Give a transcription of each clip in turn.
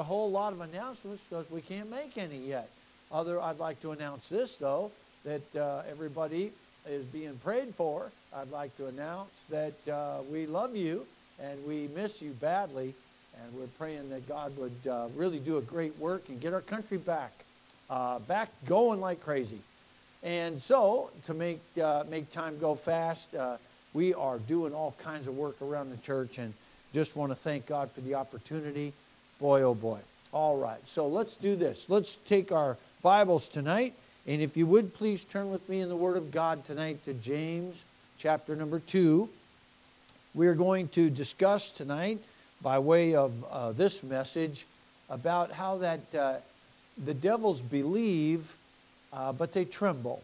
a whole lot of announcements because we can't make any yet. Other, I'd like to announce this though, that uh, everybody is being prayed for. I'd like to announce that uh, we love you and we miss you badly, and we're praying that God would uh, really do a great work and get our country back, uh, back going like crazy. And so, to make uh, make time go fast, uh, we are doing all kinds of work around the church, and just want to thank God for the opportunity. Boy, oh boy. All right, so let's do this. Let's take our Bibles tonight, and if you would please turn with me in the Word of God tonight to James chapter number two. We are going to discuss tonight, by way of uh, this message, about how that uh, the devils believe, uh, but they tremble.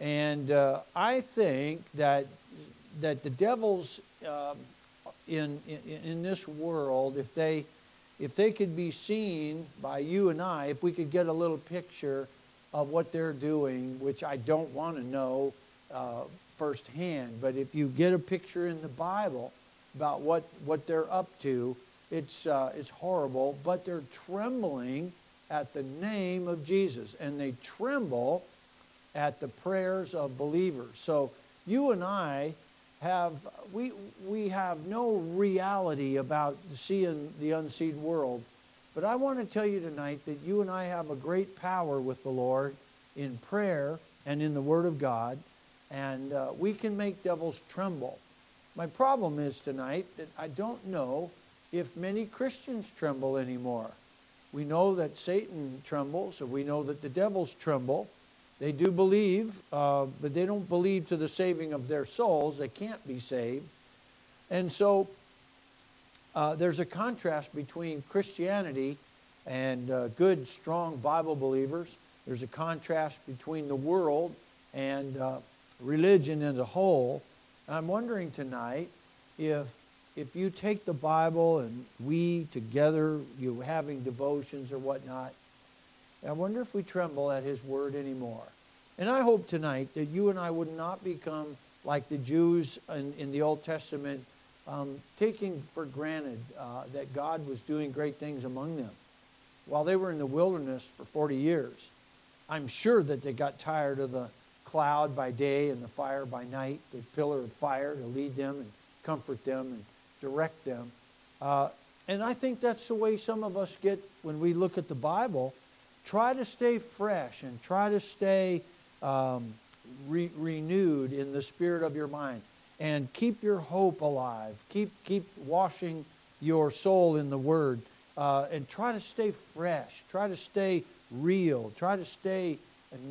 And uh, I think that that the devils um, in, in in this world, if they if they could be seen by you and I, if we could get a little picture of what they're doing, which I don't want to know uh, firsthand, but if you get a picture in the Bible about what, what they're up to, it's, uh, it's horrible, but they're trembling at the name of Jesus, and they tremble at the prayers of believers. So you and I have we we have no reality about seeing the unseen world. But i want to tell you tonight that you and i have a great power with the lord in prayer and in the word of god and uh, we can make devils tremble. My problem is tonight that i don't know if many christians tremble anymore. We know that satan trembles and we know that the devils tremble they do believe, uh, but they don't believe to the saving of their souls. They can't be saved. And so uh, there's a contrast between Christianity and uh, good, strong Bible believers. There's a contrast between the world and uh, religion as a whole. And I'm wondering tonight if if you take the Bible and we together, you having devotions or whatnot, I wonder if we tremble at his word anymore. And I hope tonight that you and I would not become like the Jews in, in the Old Testament, um, taking for granted uh, that God was doing great things among them. While they were in the wilderness for 40 years, I'm sure that they got tired of the cloud by day and the fire by night, the pillar of fire to lead them and comfort them and direct them. Uh, and I think that's the way some of us get when we look at the Bible try to stay fresh and try to stay um, re- renewed in the spirit of your mind. And keep your hope alive. Keep keep washing your soul in the word uh, and try to stay fresh. Try to stay real. Try to stay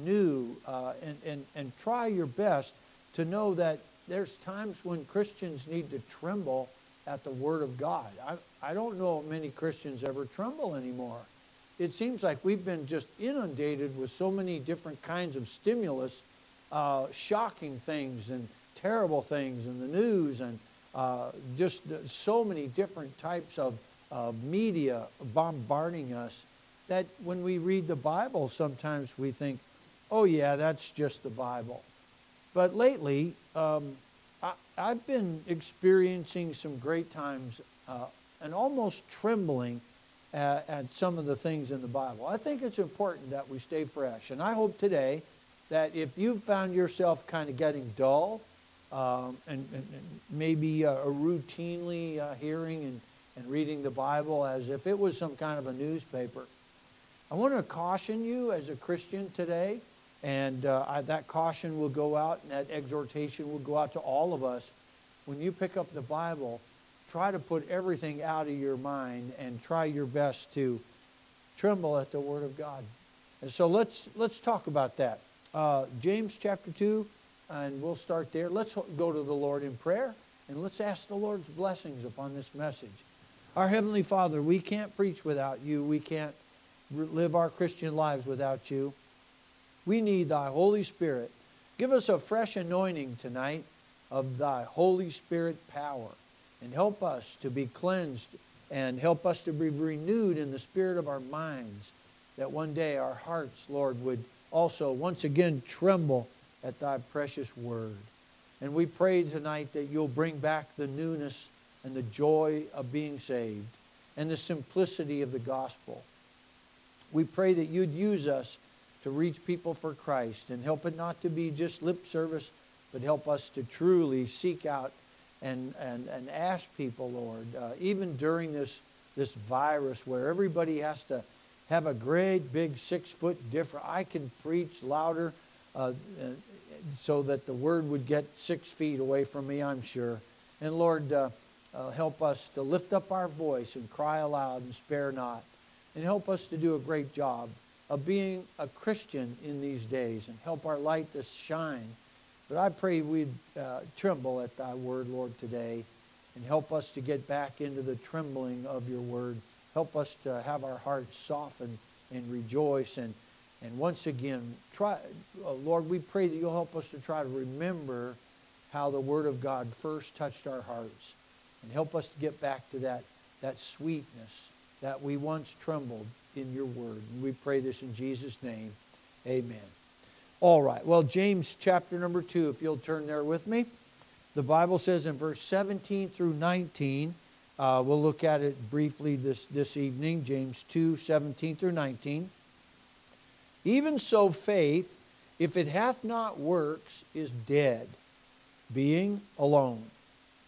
new uh, and, and, and try your best to know that there's times when christians need to tremble at the word of god. I, I don't know if many christians ever tremble anymore it seems like we've been just inundated with so many different kinds of stimulus, uh, shocking things and terrible things in the news, and uh, just so many different types of uh, media bombarding us that when we read the Bible, sometimes we think, oh, yeah, that's just the Bible. But lately, um, I, have been experiencing some great times uh, and almost trembling at, at some of the things in the Bible. I think it's important that we stay fresh. And I hope today that if you've found yourself kind of getting dull um, and, and, maybe uh, routinely uh, hearing and, and reading the Bible as if it was some kind of a newspaper, I want to caution you as a Christian today, and uh, I, that caution will go out and that exhortation will go out to all of us. When you pick up the Bible, try to put everything out of your mind and try your best to tremble at the Word of God. And so let's let's talk about that. Uh, James chapter two, and we'll start there. Let's go to the Lord in prayer and let's ask the Lord's blessings upon this message. Our heavenly Father, we can't preach without you. We can't live our Christian lives without you. We need Thy Holy Spirit. Give us a fresh anointing tonight of Thy Holy Spirit power and help us to be cleansed and help us to be renewed in the spirit of our minds, that one day our hearts, Lord, would also once again tremble at thy precious word. And we pray tonight that you'll bring back the newness and the joy of being saved. and the simplicity of the gospel. We pray that you'd use us to reach people for Christ and help it not to be just lip service, but help us to truly seek out and, and, and ask people, Lord, uh, even during this, this virus where everybody has to have a great big six foot difference. I can preach louder uh, so that the word would get six feet away from me, I'm sure. And Lord, uh, uh, help us to lift up our voice and cry aloud and spare not. And help us to do a great job of being a Christian in these days and help our light to shine. But I pray we'd uh, tremble at thy word, Lord, today and help us to get back into the trembling of your word. Help us to have our hearts soften and rejoice. And, and once again, try, uh, Lord, we pray that you'll help us to try to remember how the Word of God first touched our hearts. And help us to get back to that, that sweetness that we once trembled in your Word. And we pray this in Jesus' name. Amen. All right. Well, James chapter number 2, if you'll turn there with me. The Bible says in verse 17 through 19, uh, we'll look at it briefly this, this evening, James 2 17 through 19. Even so, faith, if it hath not works, is dead, being alone.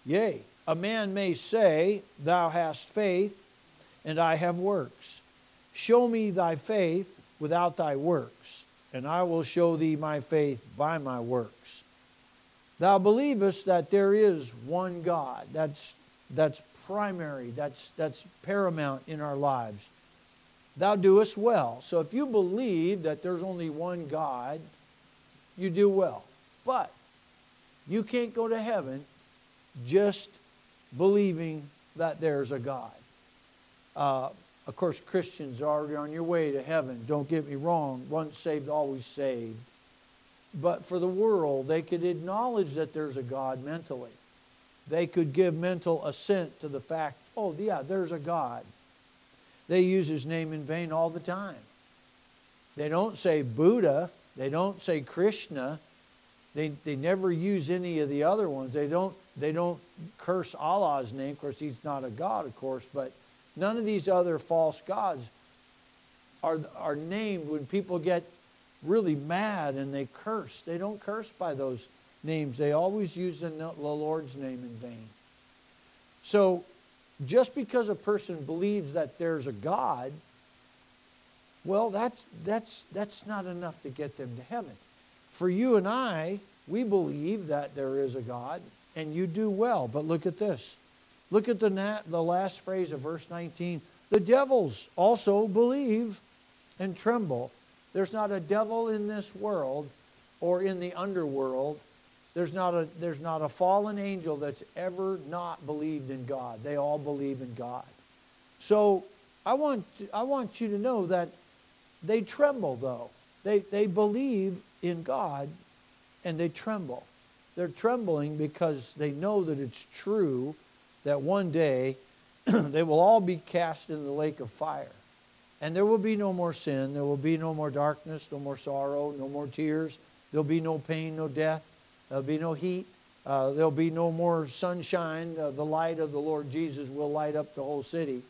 Yea, a man may say, Thou hast faith, and I have works. Show me thy faith without thy works, and I will show thee my faith by my works. Thou believest that there is one God. That's, that's primary, that's, that's paramount in our lives. Thou doest well. So if you believe that there's only one God, you do well. But you can't go to heaven just believing that there's a God. Uh, of course, Christians are already on your way to heaven. Don't get me wrong. Once saved, always saved. But for the world, they could acknowledge that there's a God mentally they could give mental assent to the fact, oh, yeah, there's a God. They use his name in vain all the time. They don't say Buddha, they don't say Krishna, they, they never use any of the other ones. They don't, they don't curse Allah's name. Of course, he's not a God, of course, but none of these other false gods are, are named when people get really mad and they curse. They don't curse by those names. They always use the Lord's name in vain. So, just because a person believes that there's a God, well, that's, that's, that's not enough to get them to heaven. For you and I, we believe that there is a God, and you do well. But look at this. Look at the, the last phrase of verse 19. The devils also believe and tremble. There's not a devil in this world or in the underworld there's not a, there's not a fallen angel that's ever not believed in God. They all believe in God. So I want, I want you to know that they tremble, though. They, they believe in God and they tremble. They're trembling because they know that it's true that one day they will all be cast in the lake of fire. And there will be no more sin, there will be no more darkness, no more sorrow, no more tears, there'll be no pain, no death. There'll be no heat. Uh, there'll be no more sunshine. Uh, the light of the Lord Jesus will light up the whole city.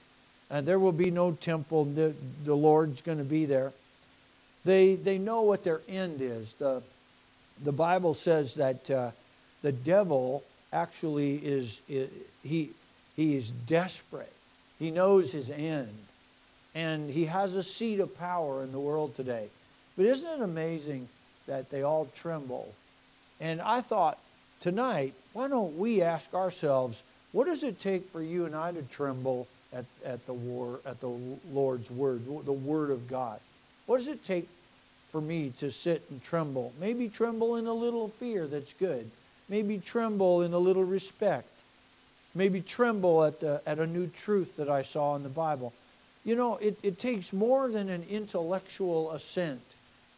And there will be no temple. The, the Lord's going to be there. They, they know what their end is. The, the Bible says that uh, the devil actually is, he, he is desperate. He knows his end. And he has a seat of power in the world today. But isn't it amazing that they all tremble and I thought tonight, why don't we ask ourselves, what does it take for you and I to tremble at, at the war at the Lord's word, the word of God? What does it take for me to sit and tremble? Maybe tremble in a little fear that's good. Maybe tremble in a little respect. Maybe tremble at, the, at a new truth that I saw in the Bible. You know, it, it takes more than an intellectual assent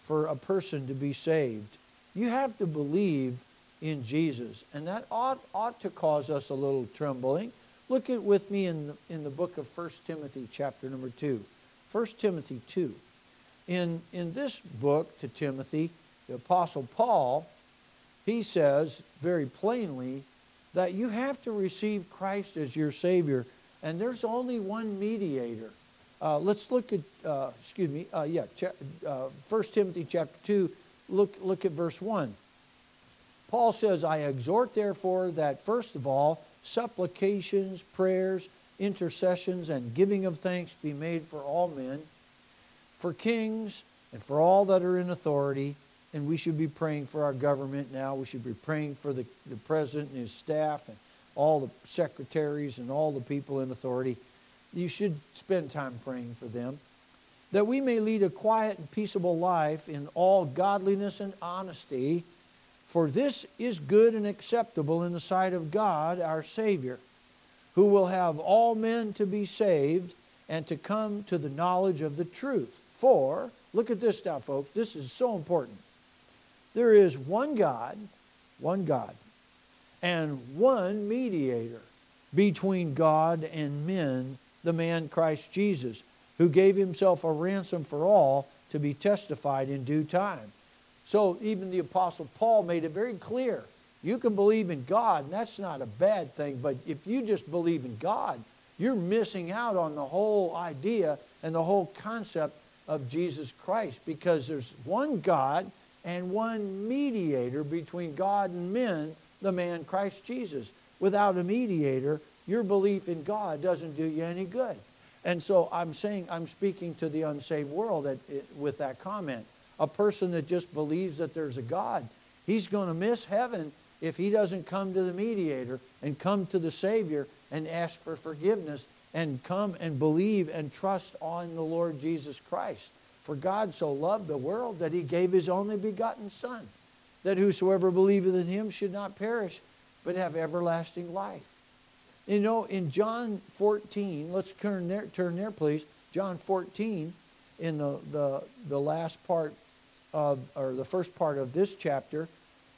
for a person to be saved. You have to believe in Jesus. And that ought, ought to cause us a little trembling. Look at with me in the, in the book of 1 Timothy, chapter number 2. 1 Timothy 2. In, in this book to Timothy, the Apostle Paul, he says very plainly that you have to receive Christ as your Savior And there's only one mediator. Uh, let's look at, uh, excuse me, uh, yeah, uh, 1 Timothy chapter 2, look, look at verse 1. Paul says, I exhort therefore that first of all, supplications, prayers, intercessions, and giving of thanks be made for all men, for kings, and for all that are in authority. And we should be praying for our government now. We should be praying for the, the president and his staff and all the secretaries and all the people in authority. You should spend time praying for them. That we may lead a quiet and peaceable life in all godliness and honesty. For this is good and acceptable in the sight of God our Savior, who will have all men to be saved and to come to the knowledge of the truth. For, look at this now, folks, this is so important. There is one God, one God, and one mediator between God and men, the man Christ Jesus, who gave himself a ransom for all to be testified in due time. So even the Apostle Paul made it very clear. You can believe in God, and that's not a bad thing, but if you just believe in God, you're missing out on the whole idea and the whole concept of Jesus Christ because there's one God and one mediator between God and men, the man Christ Jesus. Without a mediator, your belief in God doesn't do you any good. And so I'm saying, I'm speaking to the unsaved world at, with that comment. A person that just believes that there's a God, he's going to miss heaven if he doesn't come to the mediator and come to the Savior and ask for forgiveness and come and believe and trust on the Lord Jesus Christ. For God so loved the world that he gave his only begotten Son, that whosoever believeth in him should not perish, but have everlasting life. You know, in John 14, let's turn there, turn there please. John 14, in the, the, the last part of, or the first part of this chapter,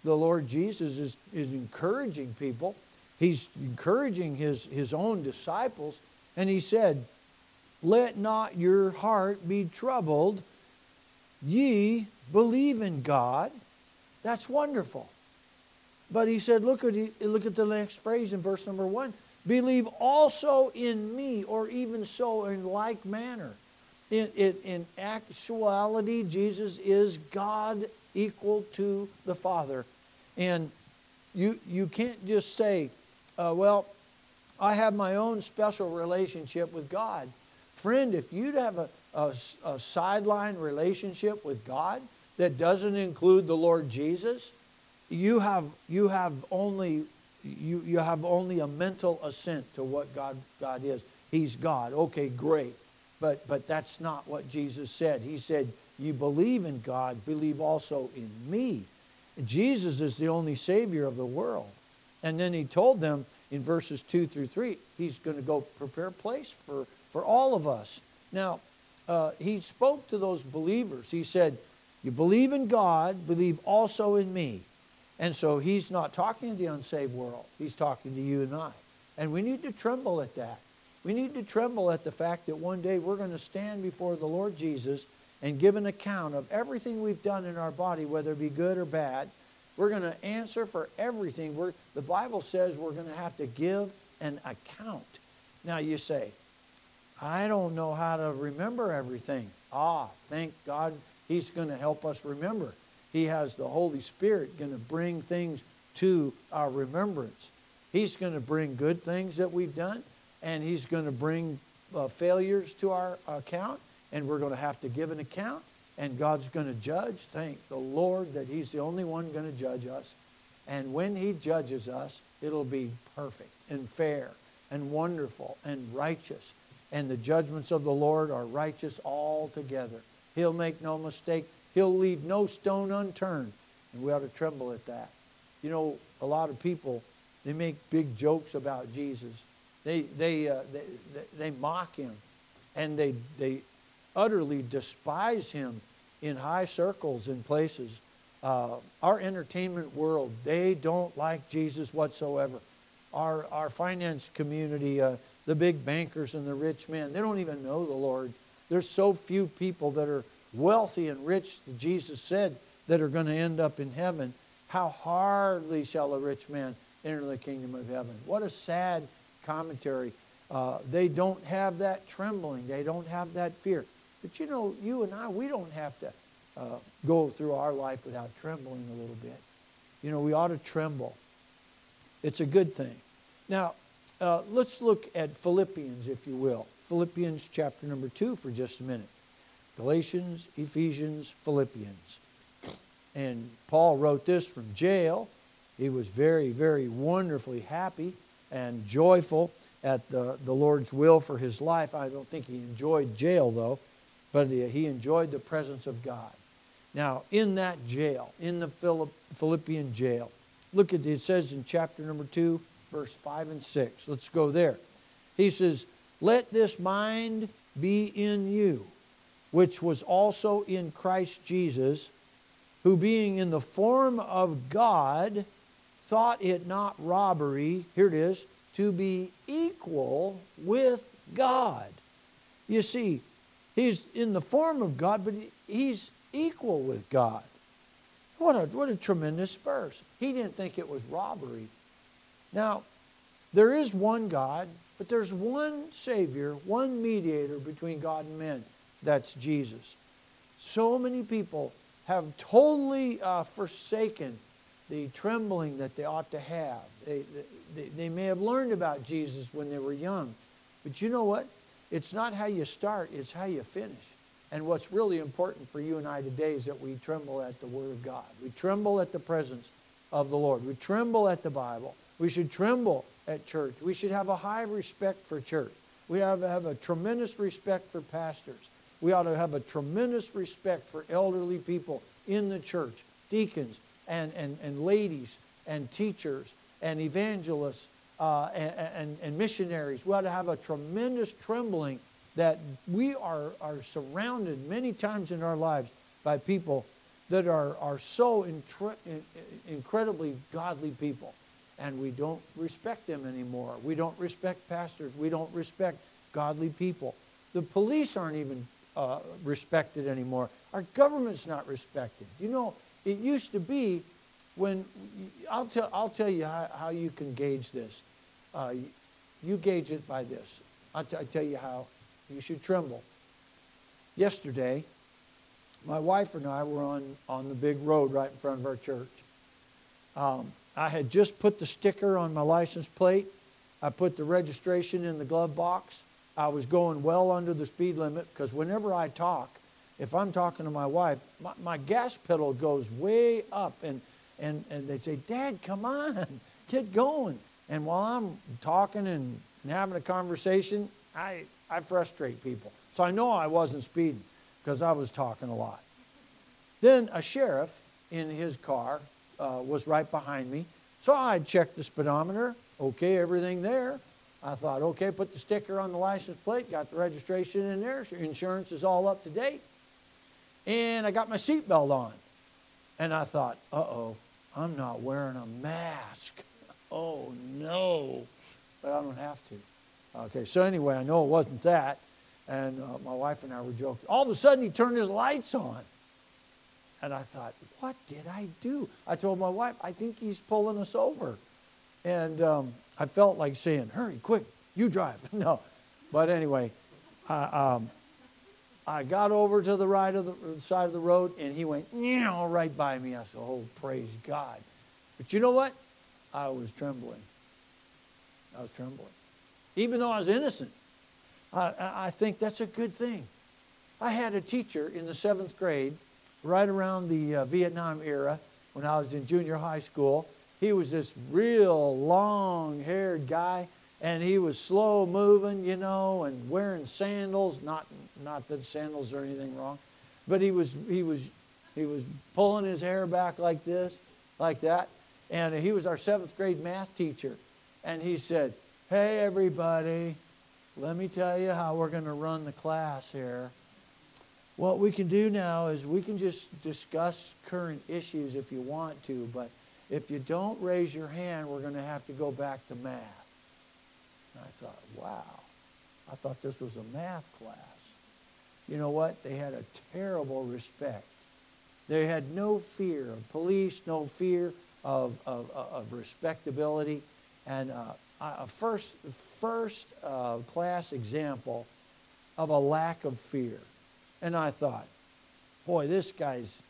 the Lord Jesus is, is encouraging people. He's encouraging his, his own disciples. And he said, Let not your heart be troubled. Ye believe in God. That's wonderful. But he said, look at, look at the next phrase in verse number one. Believe also in me, or even so in like manner. In, in, in actuality, Jesus is God equal to the Father. And you, you can't just say, uh, well, I have my own special relationship with God. Friend, if you have a, a, a sideline relationship with God that doesn't include the Lord Jesus, you have, you have only you, you have only a mental assent to what God, God is. He's God. Okay, great. But, but that's not what Jesus said. He said, You believe in God, believe also in me. Jesus is the only Savior of the world. And then he told them in verses 2 through 3, he's going to go prepare a place for, for all of us. Now, uh, he spoke to those believers. He said, You believe in God, believe also in me. And so he's not talking to the unsaved world, he's talking to you and I. And we need to tremble at that. We need to tremble at the fact that one day we're going to stand before the Lord Jesus and give an account of everything we've done in our body, whether it be good or bad. We're going to answer for everything. We're, the Bible says we're going to have to give an account. Now you say, I don't know how to remember everything. Ah, thank God He's going to help us remember. He has the Holy Spirit going to bring things to our remembrance. He's going to bring good things that we've done, and He's going to bring uh, failures to our account, and we're going to have to give an account, and God's going to judge. Thank the Lord that He's the only one going to judge us. And when He judges us, it'll be perfect and fair and wonderful and righteous. And the judgments of the Lord are righteous altogether. He'll make no mistake. He'll leave no stone unturned. And we ought to tremble at that. You know, a lot of people, they make big jokes about Jesus. They, they, uh, they, they, mock him. And they, they utterly despise him in high circles and places. Uh, our entertainment world, they don't like Jesus whatsoever. Our, our finance community, uh, the big bankers and the rich men, they don't even know the Lord. There's so few people that are wealthy and rich, that Jesus said, that are going to end up in heaven. How hardly shall a rich man enter the kingdom of heaven. What a sad commentary. uh, they don't have that trembling. They don't have that fear. But you know, you and I, we don't have to uh, go through our life without trembling a little bit. You know, we ought to tremble. It's a good thing. Now, uh, let's look at Philippians, if you will. Philippians chapter number two for just a minute. Galatians, Ephesians, Philippians. And Paul wrote this from jail. He was very, very wonderfully happy and joyful at the, the Lord's will for his life. I don't think he enjoyed jail, though, but he enjoyed the presence of God. Now, in that jail, in the Philippian jail, look at it, it says in chapter number 2, verse 5 and 6. Let's go there. He says, Let this mind be in you, which was also in Christ Jesus, who being in the form of God, thought it not robbery, here it is, to be equal with God. You see, he's in the form of God, but he's equal with God. What a, what a tremendous verse. He didn't think it was robbery. Now, there is one God, but there's one Savior, one mediator between God and men. That's Jesus. So many people have totally uh, forsaken the trembling that they ought to have. They, they, they may have learned about Jesus when they were young. But you know what? It's not how you start, it's how you finish. And what's really important for you and I today is that we tremble at the Word of God. We tremble at the presence of the Lord. We tremble at the Bible. We should tremble at church. We should have a high respect for church. We have have a tremendous respect for pastors. We ought to have a tremendous respect for elderly people in the church, deacons and, and, and ladies and teachers and evangelists uh, and, and, and missionaries. We ought to have a tremendous trembling that we are, are surrounded many times in our lives by people that are, are so intre- incredibly godly people. And we don't respect them anymore. We don't respect pastors. We don't respect godly people. The police aren't even uh, respected anymore. Our government's not respected. You know, it used to be when, I'll, tell, I'll tell you how, how you can gauge this. Uh, you gauge it by this. I'll, tell you how you should tremble. Yesterday, my wife and I were on, on the big road right in front of our church. Um, I had just put the sticker on my license plate. I put the registration in the glove box. I was going well under the speed limit because whenever I talk, if I'm talking to my wife, my, my gas pedal goes way up and, and, and they say, Dad, come on, get going. And while I'm talking and, and having a conversation, I, I frustrate people. So I know I wasn't speeding because I was talking a lot. Then a sheriff in his car uh, was right behind me. So I checked the speedometer. Okay, everything there. I thought, okay, put the sticker on the license plate, got the registration in there, insurance is all up to date. And I got my seatbelt on. And I thought, uh oh, I'm not wearing a mask. Oh no. But I don't have to. Okay, so anyway, I know it wasn't that. And uh, my wife and I were joking. All of a sudden, he turned his lights on. And I thought, what did I do? I told my wife, I think he's pulling us over. And um, I felt like saying, hurry, quick, you drive. no. But anyway, I, um, I got over to the right of the, the side of the road, and he went right by me. I said, oh, praise God. But you know what? I was trembling. I was trembling even though I was innocent. I, I think that's a good thing. I had a teacher in the seventh grade, right around the uh, Vietnam era, when I was in junior high school. He was this real long haired guy, and he was slow moving, you know, and wearing sandals. Not, not that sandals are anything wrong, but he was, he was, he was pulling his hair back like this, like that. And he was our seventh grade math teacher. And he said, Hey, everybody, let me tell you how we're going to run the class here. What we can do now is we can just discuss current issues if you want to, but if you don't raise your hand, we're going to have to go back to math. And I thought, wow, I thought this was a math class. You know what? They had a terrible respect. They had no fear of police, no fear of, of, of respectability. And uh, a first, first uh, class example of a lack of fear. And I thought, boy, this guy's,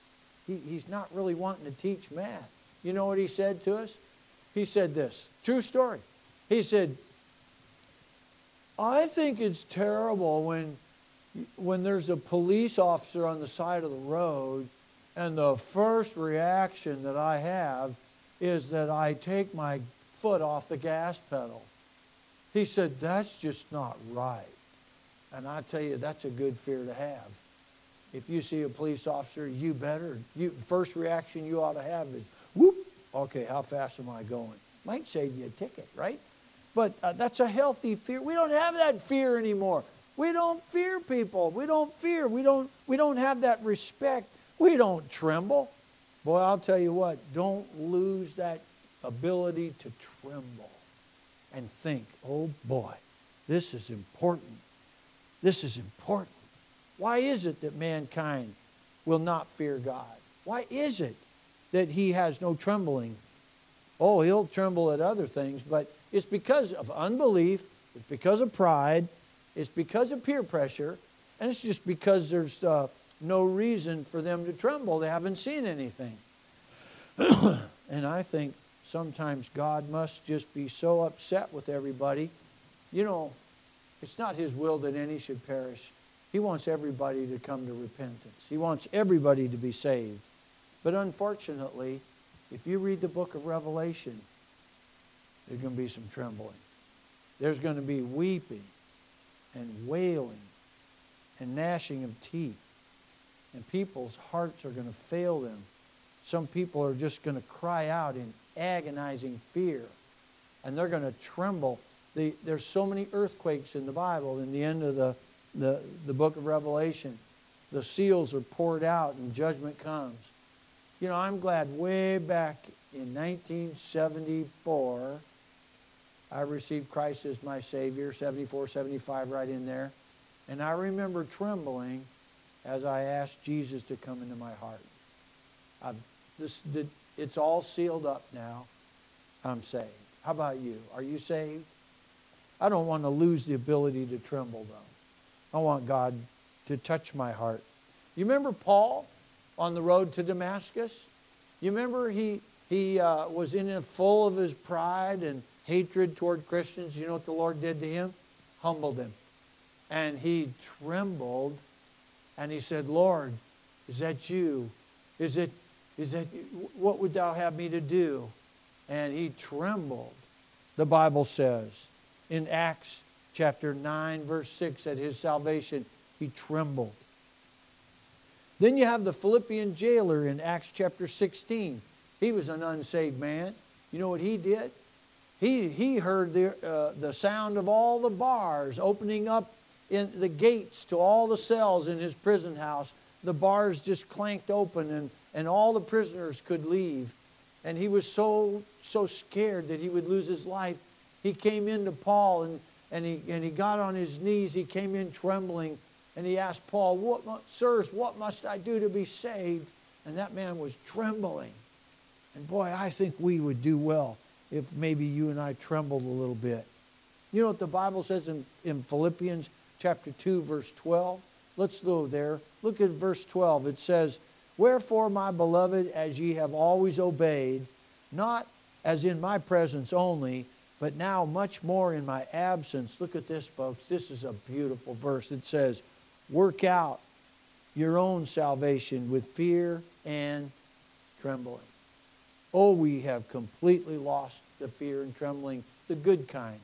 he, he's not really wanting to teach math. You know what he said to us? He said this true story. He said, I think it's terrible when, when there's a police officer on the side of the road and the first reaction that I have is that I take my foot off the gas pedal. He said, That's just not right. And I tell you, that's a good fear to have. If you see a police officer, you better, you, first reaction you ought to have is, whoop, okay, how fast am I going? Might save you a ticket, right? But uh, that's a healthy fear. We don't have that fear anymore. We don't fear people. We don't fear. We don't, we don't have that respect. We don't tremble. Boy, I'll tell you what, don't lose that ability to tremble and think, oh boy, this is important. This is important. Why is it that mankind will not fear God? Why is it that he has no trembling? Oh, he'll tremble at other things, but it's because of unbelief, it's because of pride, it's because of peer pressure, and it's just because there's uh, no reason for them to tremble. They haven't seen anything. and I think sometimes God must just be so upset with everybody. You know, it's not His will that any should perish. He wants everybody to come to repentance, He wants everybody to be saved. But unfortunately, if you read the book of Revelation, there's going to be some trembling. There's going to be weeping and wailing and gnashing of teeth. And people's hearts are going to fail them. Some people are just going to cry out in agonizing fear. And they're going to tremble. The, there's so many earthquakes in the Bible. In the end of the, the, the book of Revelation, the seals are poured out and judgment comes. You know, I'm glad way back in 1974, I received Christ as my Savior, 74, 75, right in there. And I remember trembling as I asked Jesus to come into my heart. I've, this, the, it's all sealed up now. I'm saved. How about you? Are you saved? I don't want to lose the ability to tremble, though. I want God to touch my heart. You remember Paul on the road to Damascus? You remember he, he uh, was in full of his pride and hatred toward Christians. You know what the Lord did to him? Humbled him. And he trembled and he said, Lord, is that you? Is it he said, What would thou have me to do? And he trembled, the Bible says. In Acts chapter 9, verse 6, at his salvation, he trembled. Then you have the Philippian jailer in Acts chapter 16. He was an unsaved man. You know what he did? He, he heard the, uh, the sound of all the bars opening up in the gates to all the cells in his prison house. The bars just clanked open and and all the prisoners could leave. And he was so, so scared that he would lose his life. He came into Paul and, and, he, and he got on his knees. He came in trembling and he asked Paul, what, Sirs, what must I do to be saved? And that man was trembling. And boy, I think we would do well if maybe you and I trembled a little bit. You know what the Bible says in, in Philippians chapter 2, verse 12? Let's go there. Look at verse 12. It says, Wherefore, my beloved, as ye have always obeyed, not as in my presence only, but now much more in my absence. Look at this, folks. This is a beautiful verse. It says, Work out your own salvation with fear and trembling. Oh, we have completely lost the fear and trembling, the good kind.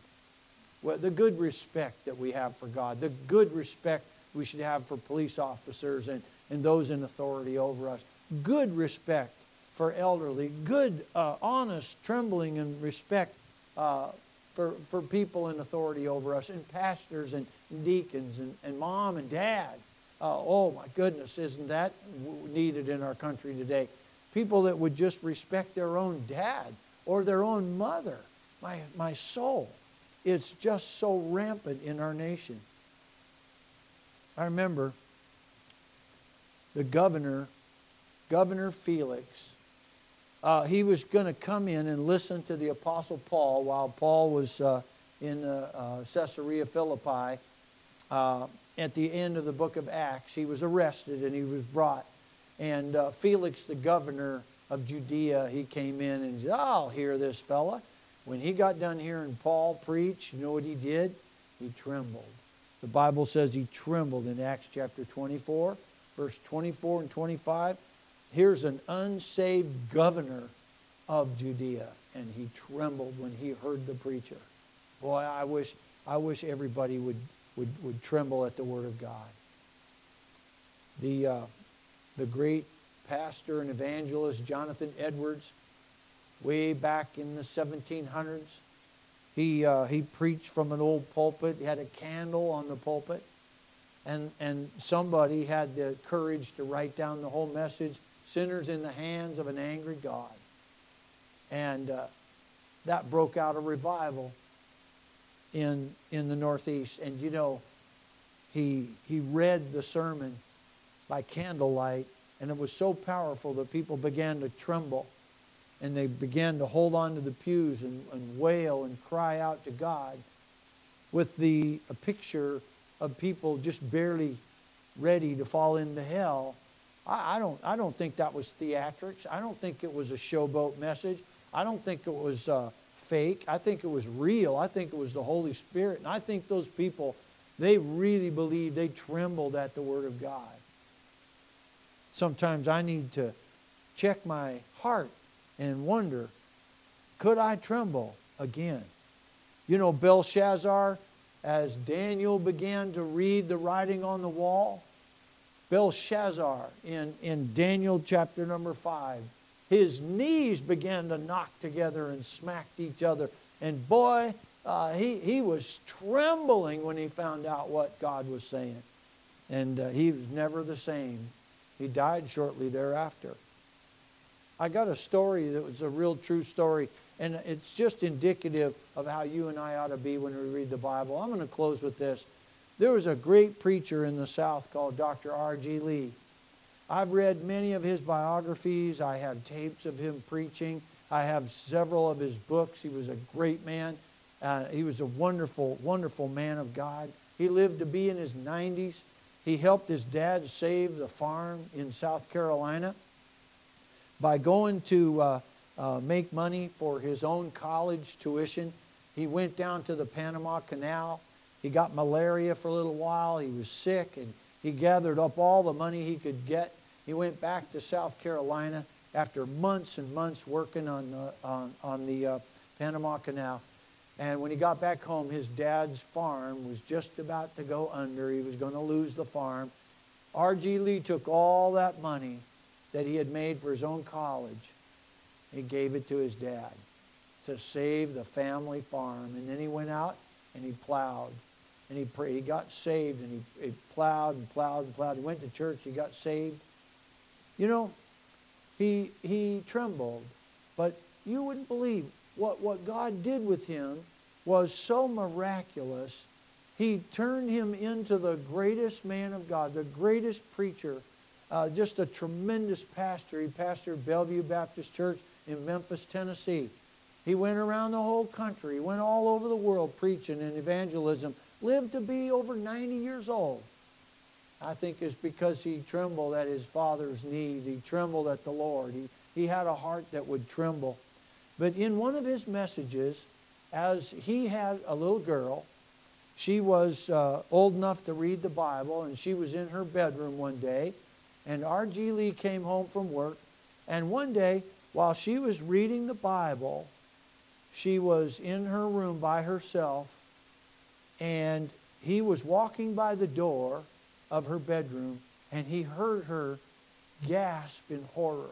The good respect that we have for God, the good respect we should have for police officers and and those in authority over us. Good respect for elderly, good, uh, honest, trembling, and respect uh, for, for people in authority over us, and pastors and deacons and, and mom and dad. Uh, oh my goodness, isn't that needed in our country today? People that would just respect their own dad or their own mother. My, my soul. It's just so rampant in our nation. I remember the governor, Governor Felix, uh, he was going to come in and listen to the Apostle Paul while Paul was uh, in uh, Caesarea Philippi. Uh, at the end of the book of Acts, he was arrested and he was brought. And uh, Felix, the governor of Judea, he came in and said, I'll hear this fella. When he got done hearing Paul preach, you know what he did? He trembled. The Bible says he trembled in Acts chapter 24, verse 24 and 25. Here's an unsaved governor of Judea, and he trembled when he heard the preacher. Boy, I wish, I wish everybody would, would, would tremble at the Word of God. The, uh, the great pastor and evangelist Jonathan Edwards, way back in the 1700s, he, uh, he preached from an old pulpit. He had a candle on the pulpit. And, and somebody had the courage to write down the whole message sinners in the hands of an angry God. And uh, that broke out a revival in, in the Northeast. And you know, he, he read the sermon by candlelight, and it was so powerful that people began to tremble and they began to hold on to the pews and, and wail and cry out to God with the a picture of people just barely ready to fall into hell I, I, don't, I don't think that was theatrics. I don't think it was a showboat message. I don't think it was uh, fake. I think it was real. I think it was the Holy Spirit. And I think those people, they really believed, they trembled at the Word of God. Sometimes I need to check my heart and wonder could I tremble again? You know, Belshazzar, as Daniel began to read the writing on the wall, Belshazzar in, in Daniel chapter number 5. His knees began to knock together and smacked each other. And boy, uh, he, he was trembling when he found out what God was saying. And uh, he was never the same. He died shortly thereafter. I got a story that was a real true story, and it's just indicative of how you and I ought to be when we read the Bible. I'm going to close with this. There was a great preacher in the South called Dr. R.G. Lee. I've read many of his biographies. I have tapes of him preaching. I have several of his books. He was a great man. Uh, he was a wonderful, wonderful man of God. He lived to be in his 90s. He helped his dad save the farm in South Carolina by going to uh, uh, make money for his own college tuition. He went down to the Panama Canal he got malaria for a little while. He was sick, and he gathered up all the money he could get. He went back to South Carolina after months and months working on the, on, on the uh, Panama Canal. And when he got back home, his dad's farm was just about to go under. He was going to lose the farm. R.G. Lee took all that money that he had made for his own college. He gave it to his dad to save the family farm. And then he went out and he plowed and he prayed. He got saved and he, he plowed and plowed and plowed. He went to church. He got saved. You know, he he trembled, but you wouldn't believe what what God did with him was so miraculous. He turned him into the greatest man of God, the greatest preacher, uh, just a tremendous pastor. He pastored Bellevue Baptist Church in Memphis, Tennessee. He went around the whole country. He went all over the world preaching and evangelism lived to be over 90 years old. I think it's because he trembled at his father's knees. He trembled at the Lord. He, he had a heart that would tremble. But in one of his messages, as he had a little girl, she was uh, old enough to read the Bible, and she was in her bedroom one day. And R.G. Lee came home from work, and one day, while she was reading the Bible, she was in her room by herself, and he was walking by the door of her bedroom and he heard her gasp in horror.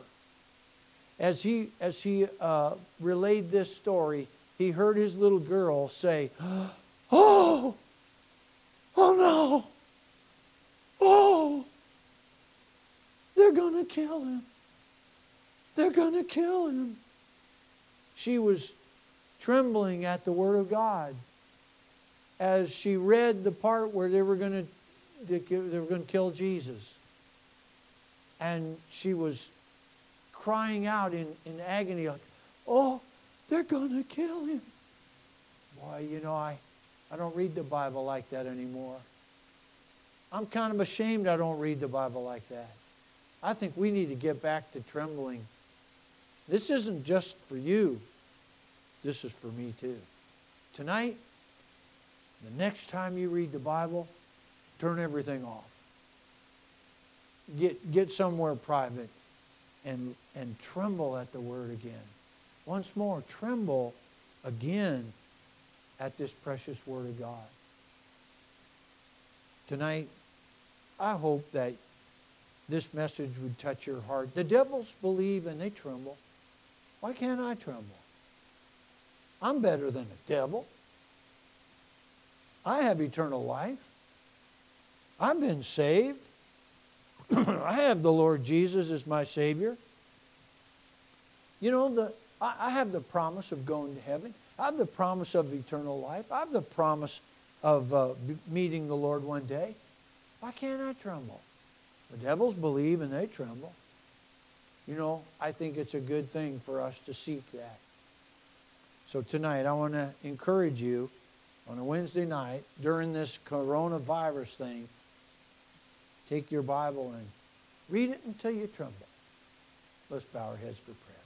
As he, as he uh, relayed this story, he heard his little girl say, Oh, oh no, oh, they're going to kill him. They're going to kill him. She was trembling at the Word of God as she read the part where they were going to they were going to kill Jesus. And she was crying out in, in agony, like, oh, they're going to kill him. Boy, you know, I, I don't read the Bible like that anymore. I'm kind of ashamed I don't read the Bible like that. I think we need to get back to trembling. This isn't just for you, this is for me too. Tonight, the next time you read the Bible, turn everything off. Get, get somewhere private and, and tremble at the word again. Once more, tremble again at this precious word of God. Tonight, I hope that this message would touch your heart. The devils believe and they tremble. Why can't I tremble? I'm better than a devil. I have eternal life. I've been saved. I have the Lord Jesus as my Savior. You know, the, I, I have the promise of going to heaven. I have the promise of eternal life. I have the promise of uh, meeting the Lord one day. Why can't I tremble? The devils believe and they tremble. You know, I think it's a good thing for us to seek that. So tonight, I want to encourage you on a Wednesday night during this coronavirus thing, take your Bible and read it until you tremble. Let's bow our heads for prayer.